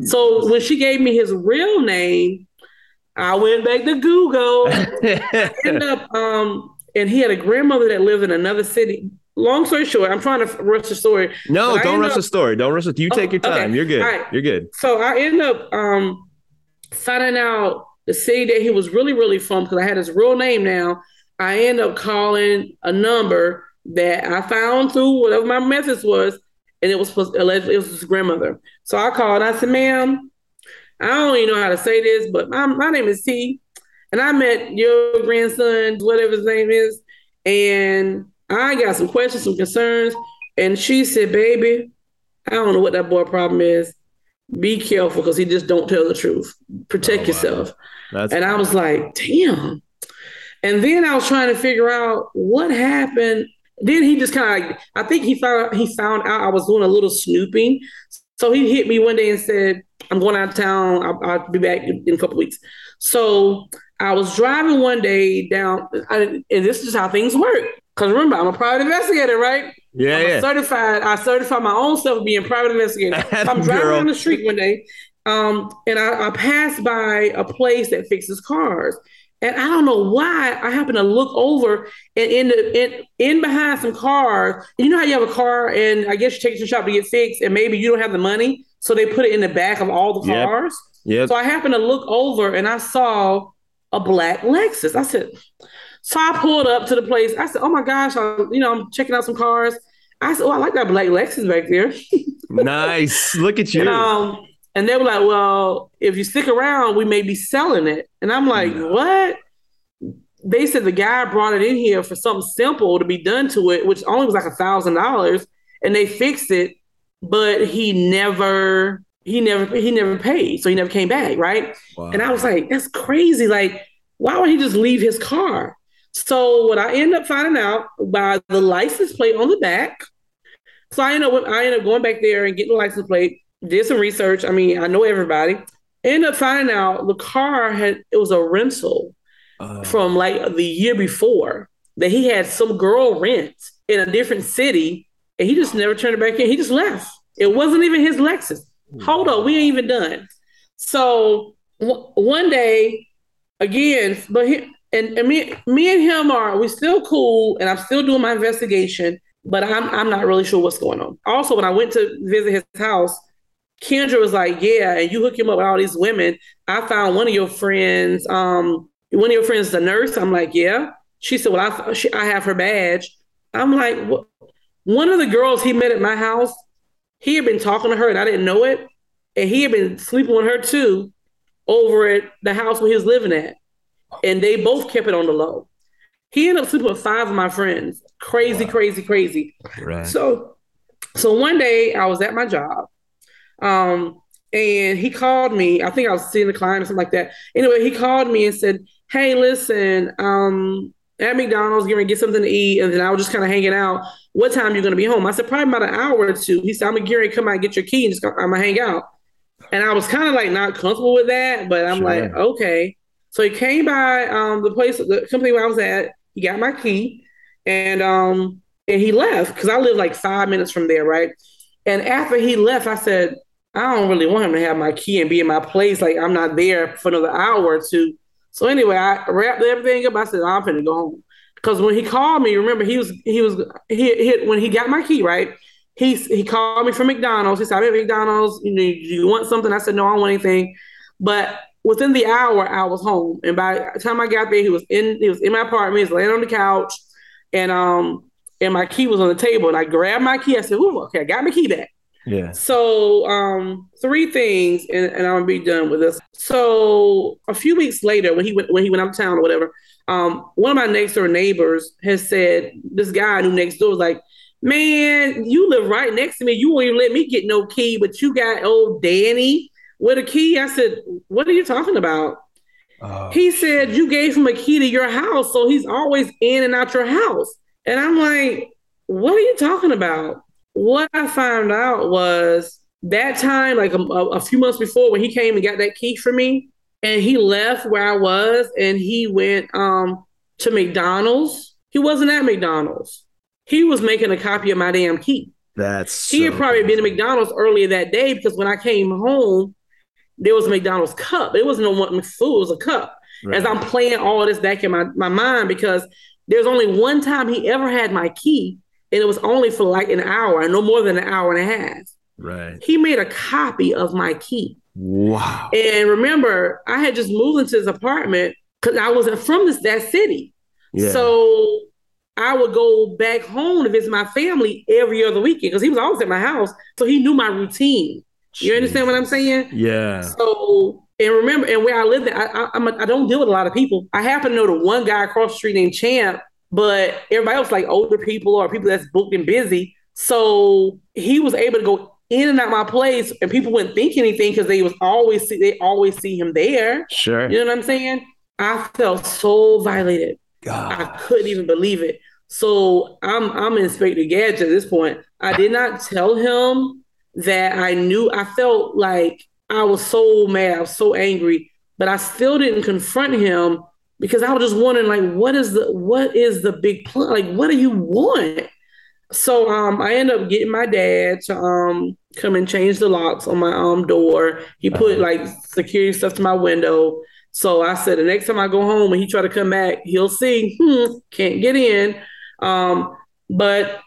So when she gave me his real name, I went back to Google. [LAUGHS] End up, um, and he had a grandmother that lived in another city. Long story short, I'm trying to rush the story. No, don't rush up- the story. Don't rush it. You Oh, take your okay. time. You're good. Right. You're good. So I end up um, finding out the city that he was really, really from because I had his real name now. I end up calling a number that I found through whatever my methods was, and it was supposed alleged it was his grandmother. So I called. I said, "Ma'am, I don't even know how to say this, but my, my name is T, and I met your grandson, whatever his name is, and I got some questions, some concerns." And she said, "Baby, I don't know what that boy problem is. Be careful because he just don't tell the truth. Protect oh, yourself." That's And I was like, damn. And then I was trying to figure out what happened. Then he just kind of, like, I think he found he found out I was doing a little snooping. So he hit me one day and said, "I'm going out of town. I'll, I'll be back in, in a couple weeks." So I was driving one day down, I, and this is how things work. Because remember, I'm a private investigator, right? yeah, yeah. certified. I certify my own self being private investigator. [LAUGHS] So I'm driving Girl. down the street one day, um, and I, I passed by a place that fixes cars, and I don't know why I happened to look over and in the in, in behind some cars. You know how you have a car, and I guess you take it to the shop to get fixed, and maybe you don't have the money, so they put it in the back of all the Yep. cars. Yep. So I happened to look over, and I saw a black Lexus. I said, so I pulled up to the place. I said, "Oh my gosh, I'm, you know, I'm checking out some cars." I said, "Oh, I like that black Lexus back there." [LAUGHS] nice. Look at you. And, um, and they were like, "Well, if you stick around, we may be selling it." And I'm like, "What?" They said the guy brought it in here for something simple to be done to it, which only was like a thousand dollars, and they fixed it, but he never, he never, he never paid, so he never came back, right? And I was like, "That's crazy! Like, why would he just leave his car?" So what I end up finding out by the license plate on the back. So I end up I ended up going back there and getting the license plate. Did some research. I mean, I know everybody. End up finding out the car had it was a rental Oh. from like the year before that he had some girl rent in a different city, and he just never turned it back in. He just left. It wasn't even his Lexus. Hold on, we ain't even done. So w- one day, again, but he, and, and me, me and him are we still cool, and I'm still doing my investigation, but I'm I'm not really sure what's going on. Also, when I went to visit his house, Kendra was like, "Yeah, and you hook him up with all these women. I found one of your friends. Um, one of your friends is a nurse." I'm like, "Yeah." She said, "Well, I she, I have her badge." I'm like, "What?" One of the girls he met at my house, he had been talking to her, and I didn't know it, and he had been sleeping with her too, over at the house where he was living at, and they both kept it on the low. He ended up sleeping with five of my friends. Crazy, crazy, crazy. Right. So, so one day I was at my job, um, and he called me. I think I was seeing a client or something like that. Anyway, he called me and said, "Hey, listen, um, at McDonald's, getting get something to eat, and then I was just kind of hanging out. What time are you gonna be home?" I said, "Probably about an hour or two. He said, "I'm gonna come out and get your key and just go, I'm gonna hang out." And I was kind of like not comfortable with that, but I'm Sure. like, okay. So he came by um, the place, the company where I was at. He got my key, and um, and he left because I live like five minutes from there, right? And after he left, I said, I don't really want him to have my key and be in my place. Like I'm not there for another hour or two. So anyway, I wrapped everything up. I said, I'm finna go home. Because when he called me, remember he was he was he, he when he got my key, right? He he called me from McDonald's. He said, I'm at McDonald's. You you want something? I said, No, I don't want anything. But within the hour, I was home. And by the time I got there, he was in he was in my apartment. He was laying on the couch, and um and my key was on the table. And I grabbed my key. I said, Ooh, okay, I got my key back. Yeah. So, um, three things, and, and I'm gonna be done with this. So, a few weeks later, when he went when he went out of town or whatever, um, one of my next door neighbors has said this guy who next door was like, "Man, you live right next to me. You won't even let me get no key, but you got old Danny with a key." I said, "What are you talking about?" Oh, He said you gave him a key to your house, so he's always in and out your house. And I'm like, what are you talking about? What I found out was that time, like a, a- few months before, when he came and got that key for me, and he left where I was, and he went um to McDonald's. He wasn't at McDonald's. He was making a copy of my damn key. that's He had so probably been to. McDonald's earlier that day because when I came home, there was a McDonald's cup. It wasn't no one food, it was a cup. As I'm playing all this back in my, my mind, because there's only one time he ever had my key, and it was only for like an hour, no more than an hour and a half. Right. He made a copy of my key. Wow. And remember, I had just moved into his apartment because I wasn't from this that city. Yeah. So I would go back home to visit my family every other weekend because he was always at my house. So he knew my routine. You understand what I'm saying? Yeah. So and remember, and where I live, I, I, I'm a, I don't deal with a lot of people. I happen to know the one guy across the street named Champ, but everybody else like older people or people that's booked and busy. So he was able to go in and out my place, and people wouldn't think anything because they was always see, they always see him there. Sure. You know what I'm saying? I felt so violated. God, I couldn't even believe it. So I'm I'm Inspector Gadget at this point. I did not tell him that I knew. I felt like I was so mad. I was so angry, but I still didn't confront him because I was just wondering, like, what is the what is the big plan? Like, what do you want? So um, I ended up getting my dad to um come and change the locks on my um door. He put like security stuff to my window. So I said the next time I go home and he try to come back, he'll see, hmm, can't get in. Um, but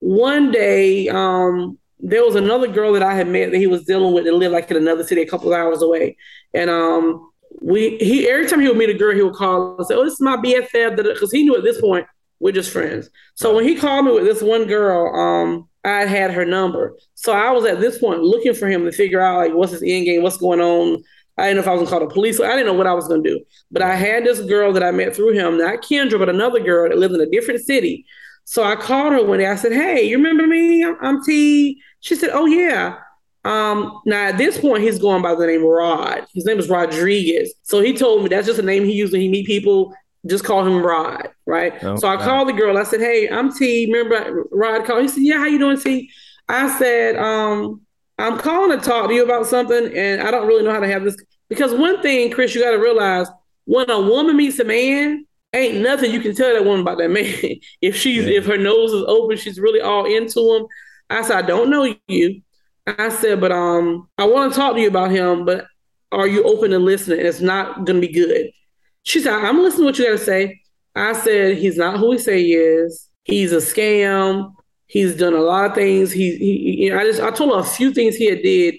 one day, um, there was another girl that I had met that he was dealing with that lived like in another city a couple of hours away. And um, we he every time he would meet a girl, he would call and say, Oh, this is my BFF, because he knew at this point we're just friends. So when he called me with this one girl, um, I had her number. So I was at this point looking for him to figure out like what's his end game, what's going on. I didn't know if I was gonna call the police. I didn't know what I was gonna do. But I had this girl that I met through him, not Kendra, but another girl that lived in a different city. So I called her one day. I said, Hey, you remember me? I'm, I'm T. She said, Oh yeah. Um, now at this point, he's going by the name Rod. His name is Rodriguez. So he told me that's just a name he used when he meet people. Just call him Rod, right? Oh, so I wow. called the girl. I said, "Hey, I'm T. Remember Rod called?" He said, "Yeah, how you doing, T?" I said, um, "I'm calling to talk to you about something, and I don't really know how to have this because one thing, Chris, you got to realize when a woman meets a man, ain't nothing you can tell that woman about that man. [LAUGHS] if she's Yeah. if her nose is open, she's really all into him. I said, I don't know you. I said, but um, I want to talk to you about him, but are you open to listening? It's not gonna be good. She said, I'm listening to what you gotta say. I said, he's not who he say he is. He's a scam. He's done a lot of things. He, he you know, I just I told her a few things he had did,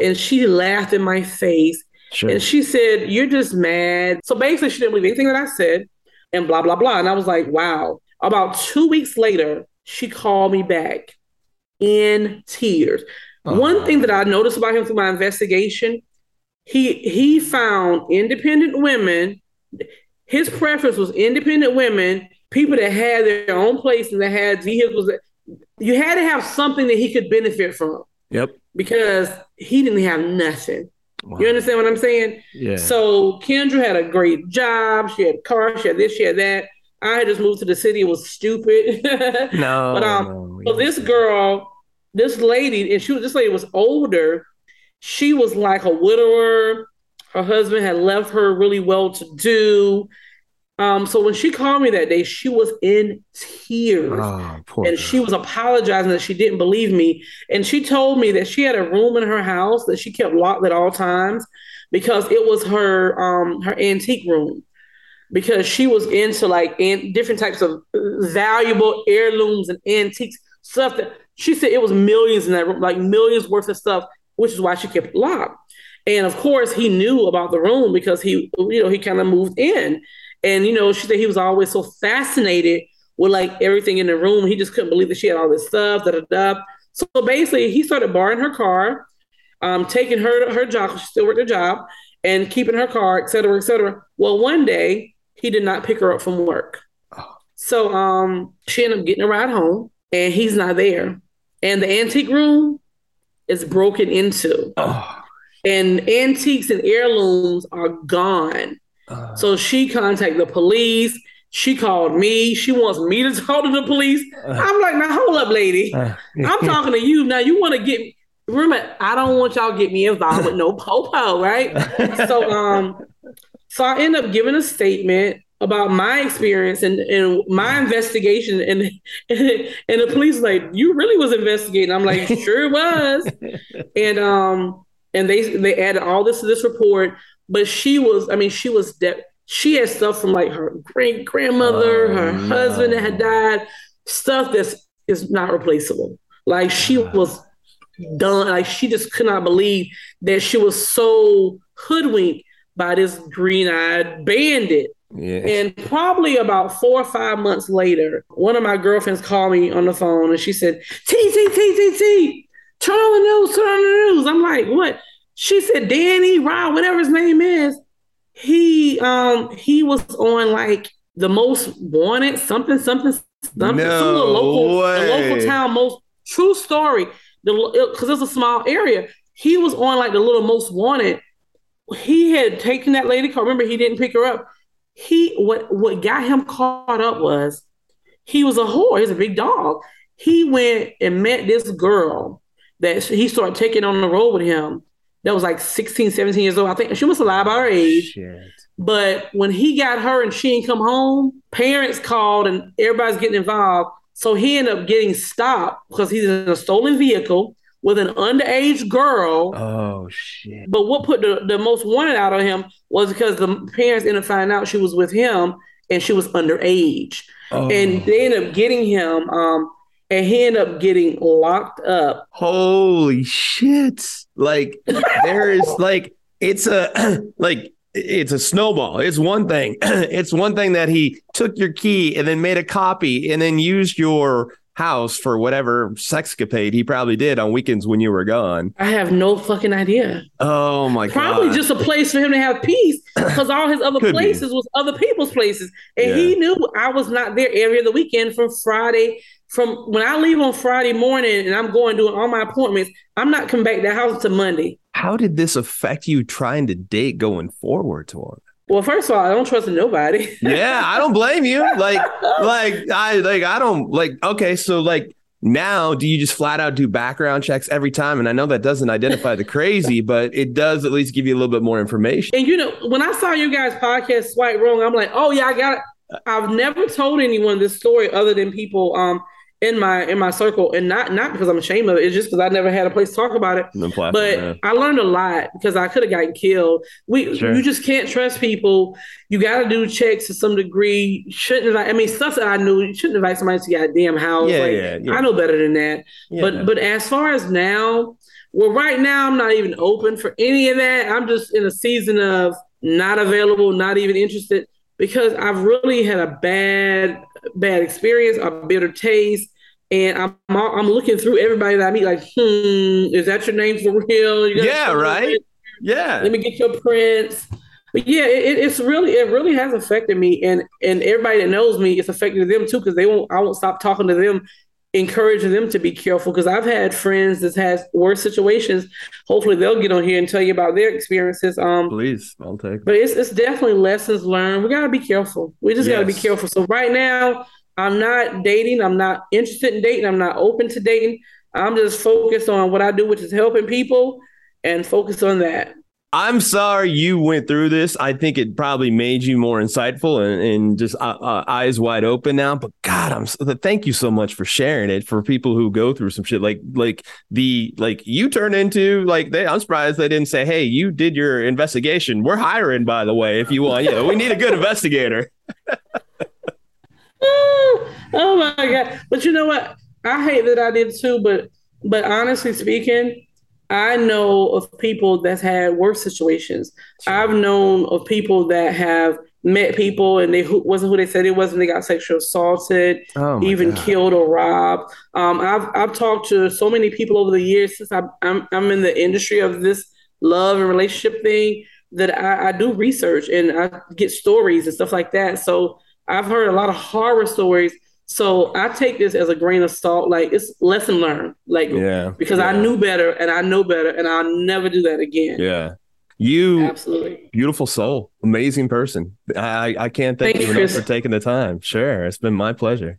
and she laughed in my face. Sure. And she said, You're just mad. So basically, she didn't believe anything that I said, and blah, blah, blah. And I was like, Wow. About two weeks later, she called me back in tears. Oh, One thing that I noticed about him through my investigation, he he found independent women. His preference was independent women, people that had their own place and that had vehicles. That, you had to have something that he could benefit from Yep. because he didn't have nothing. Wow. You understand what I'm saying? Yeah. So Kendra had a great job. She had a car. She had this. She had that. I had just moved to the city. It was stupid. [LAUGHS] no. but um, no, so this girl, this lady, and she was this lady was older. She was like a widower. Her husband had left her really well to do. Um, so when she called me that day, she was in tears Oh, and she was apologizing that she didn't believe me. And she told me that she had a room in her house that she kept locked at all times because it was her um her antique room. Because she was into like an- different types of valuable heirlooms and antiques stuff that she said it was millions in that room, like millions worth of stuff, which is why she kept it locked. And of course, he knew about the room because he, you know, he kind of moved in. And you know, she said he was always so fascinated with like everything in the room. He just couldn't believe that she had all this stuff. Da da da. So basically, he started borrowing her car, um, taking her her job. She still worked her job, and keeping her car, et cetera, et cetera. Well, one day he did not pick her up from work. So um, she ended up getting a ride home, and he's not there. And the antique room is broken into, and antiques and heirlooms are gone. So she contacted the police. She called me. She wants me to [LAUGHS] talk to the police. I'm like, now hold up, lady. I'm talking to you. Now you want to get remember, I don't want y'all to get me involved with no [LAUGHS] popo, right? [LAUGHS] so um so I end up giving a statement about my experience and, and my investigation and, and and the police like you really was investigating i'm like sure was and um and they they added all this to this report but she was i mean she was de- she had stuff from like her great grandmother oh, her husband that had died stuff that's is not replaceable like she was done like she just could not believe that she was so hoodwinked by this green-eyed bandit Yeah. and probably about four or five months later, one of my girlfriends called me on the phone and she said, T, T, T, T, T, turn on the news, turn on the news. I'm like, what? She said, Danny, Rod, whatever his name is, he um he was on like the most wanted, something, something, something, No little local, the way. local town most true story. The because it's a small area. He was on like the little most wanted. He had taken that lady car. Remember, he didn't pick her up he what what got him caught up was he was a whore. He's a big dog. He went and met this girl that he started taking on the road with him. That was like 16, 17 years old. I think she lied about her age. Shit. But when he got her and she didn't come home, parents called and everybody's getting involved. So he ended up getting stopped because he's in a stolen vehicle with an underage girl. Oh shit. But what put the, the most wanted out of him was because the parents ended up finding out she was with him and she was underage. Oh. And they ended up getting him, um, and he ended up getting locked up. Holy shit. Like there is like it's a [CLEARS THROAT] like it's a snowball. It's one thing. [CLEARS THROAT] it's one thing that he took your key and then made a copy and then used your house for whatever sexcapade he probably did on weekends when you were gone. I have no fucking idea. Oh my Probably god. Probably just a place for him to have peace because all his other Could be. places was other people's places. And he knew I was not there every other weekend from Friday. From when I leave on Friday morning and I'm going doing all my appointments, I'm not coming back to the house until Monday. How did this affect you trying to date going forward to him? Well, first of all, I don't trust nobody. [LAUGHS] yeah, I don't blame you. Like, like I like I don't like. Okay, so like now, do you just flat out do background checks every time? And I know that doesn't identify the crazy, [LAUGHS] but it does at least give you a little bit more information. And you know, when I saw you guys podcast Swipe Wrong, I'm like, oh yeah, I got it. I've never told anyone this story other than people um in my in my circle, and not not because I'm ashamed of it. It's just because I never had a place to talk about it. Platform, But yeah. I learned a lot because I could have gotten killed. We Sure. you just can't trust people. You got to do checks to some degree. Shouldn't invite. I mean, stuff that I knew. You shouldn't invite somebody to your damn house. Yeah, Like, yeah, yeah. I know better than that. Yeah. But but as far as now, well, right now I'm not even open for any of that. I'm just in a season of not available, not even interested because I've really had a bad bad experience, a bitter taste. And I'm I'm looking through everybody that I meet, like, hmm, is that your name for real? You Yeah, right? Yeah. Let me get your prints. But yeah, it, it's really it really has affected me, and and everybody that knows me, it's affected them too because they won't. I won't stop talking to them, encouraging them to be careful because I've had friends that has worse situations. Hopefully, they'll get on here and tell you about their experiences. Um, Please, I'll take. but it's it's definitely lessons learned. We gotta be careful. We just gotta be careful. So right now, I'm not dating. I'm not interested in dating. I'm not open to dating. I'm just focused on what I do, which is helping people, and focus on that. I'm sorry you went through this. I think it probably made you more insightful and, and just uh, uh, eyes wide open now. But God, I'm so, thank you so much for sharing it for people who go through some shit like like the like you turn into like they. I'm surprised they didn't say, "Hey, you did your investigation. We're hiring, by the way, if you want. Yeah, we need a good investigator." [LAUGHS] oh my god! But you know what? I hate that I did too. But but honestly speaking, I know of people that's had worse situations. I've known of people that have met people and they who, wasn't who they said it was, and they got sexually assaulted, Oh, even God. killed or robbed. Um, I've I've talked to so many people over the years since I, I'm I'm in the industry of this love and relationship thing that I, I do research and I get stories and stuff like that. So I've heard a lot of horror stories. So I take this as a grain of salt, like it's lesson learned, like Yeah. because I knew better and I know better and I'll never do that again. Yeah. You Absolutely. beautiful soul, amazing person. I I can't thank, Thank you you, enough for taking the time. Sure, it's been my pleasure.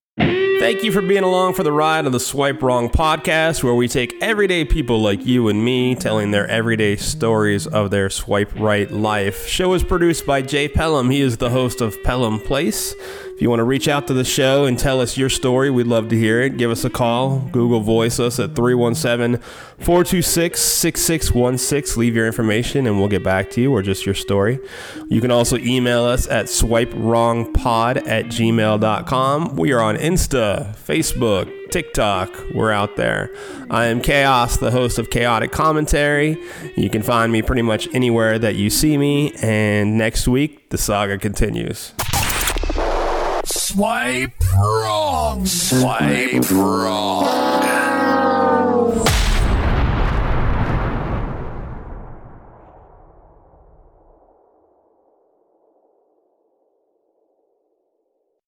Thank you for being along for the ride of the Swipe Wrong podcast, where we take everyday people like you and me telling their everyday stories of their swipe right life. Show is produced by Jay Pelham. He is the host of Pelham Place. If you want to reach out to the show and tell us your story, we'd love to hear it. Give us a call. Google Voice us at 317 426 6616. Leave your information and we'll get back to you or just your story. You can also email us at swipewrongpod at gmail.com. We are on Insta, Facebook, TikTok. We're out there. I am Chaos, the host of Chaotic Commentary. You can find me pretty much anywhere that you see me. And next week, the saga continues. Swipe wrong. Swipe wrong.